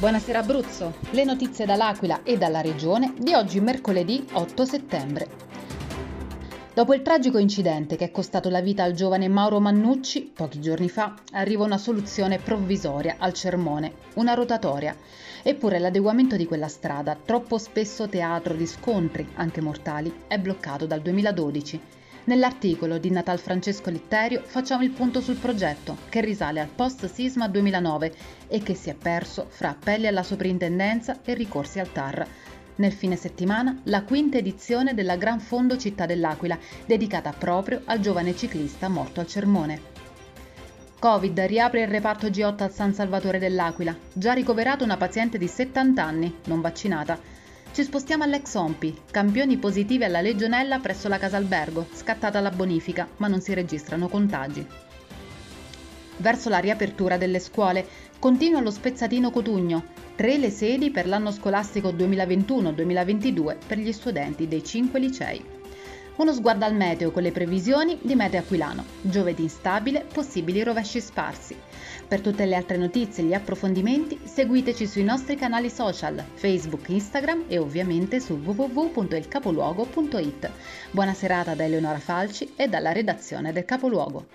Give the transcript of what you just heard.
Buonasera Abruzzo, le notizie dall'Aquila e dalla regione di oggi mercoledì 8 settembre. Dopo il tragico incidente che è costato la vita al giovane Mauro Mannucci, pochi giorni fa, arriva una soluzione provvisoria al Cermone, una rotatoria. Eppure l'adeguamento di quella strada, troppo spesso teatro di scontri, anche mortali, è bloccato dal 2012 Nell'articolo di Natal Francesco Litterio facciamo il punto sul progetto, che risale al post-sisma 2009 e che si è perso fra appelli alla soprintendenza e ricorsi al TAR. Nel fine settimana la quinta edizione della Gran Fondo Città dell'Aquila, dedicata proprio al giovane ciclista morto al Cermone. Covid riapre il reparto G8 al San Salvatore dell'Aquila. Già ricoverata una paziente di 70 anni, non vaccinata. Ci spostiamo all'ex Ompi, campioni positivi alla legionella presso la casa albergo, scattata la bonifica, ma non si registrano contagi. Verso la riapertura delle scuole, continua lo spezzatino Cotugno, tre le sedi per l'anno scolastico 2021-2022 per gli studenti dei cinque licei. Uno sguardo al meteo con le previsioni di Meteo Aquilano. Giovedì instabile, possibili rovesci sparsi. Per tutte le altre notizie e gli approfondimenti seguiteci sui nostri canali social, Facebook, Instagram e ovviamente su www.ilcapoluogo.it. Buona serata da Eleonora Falci e dalla redazione del Capoluogo.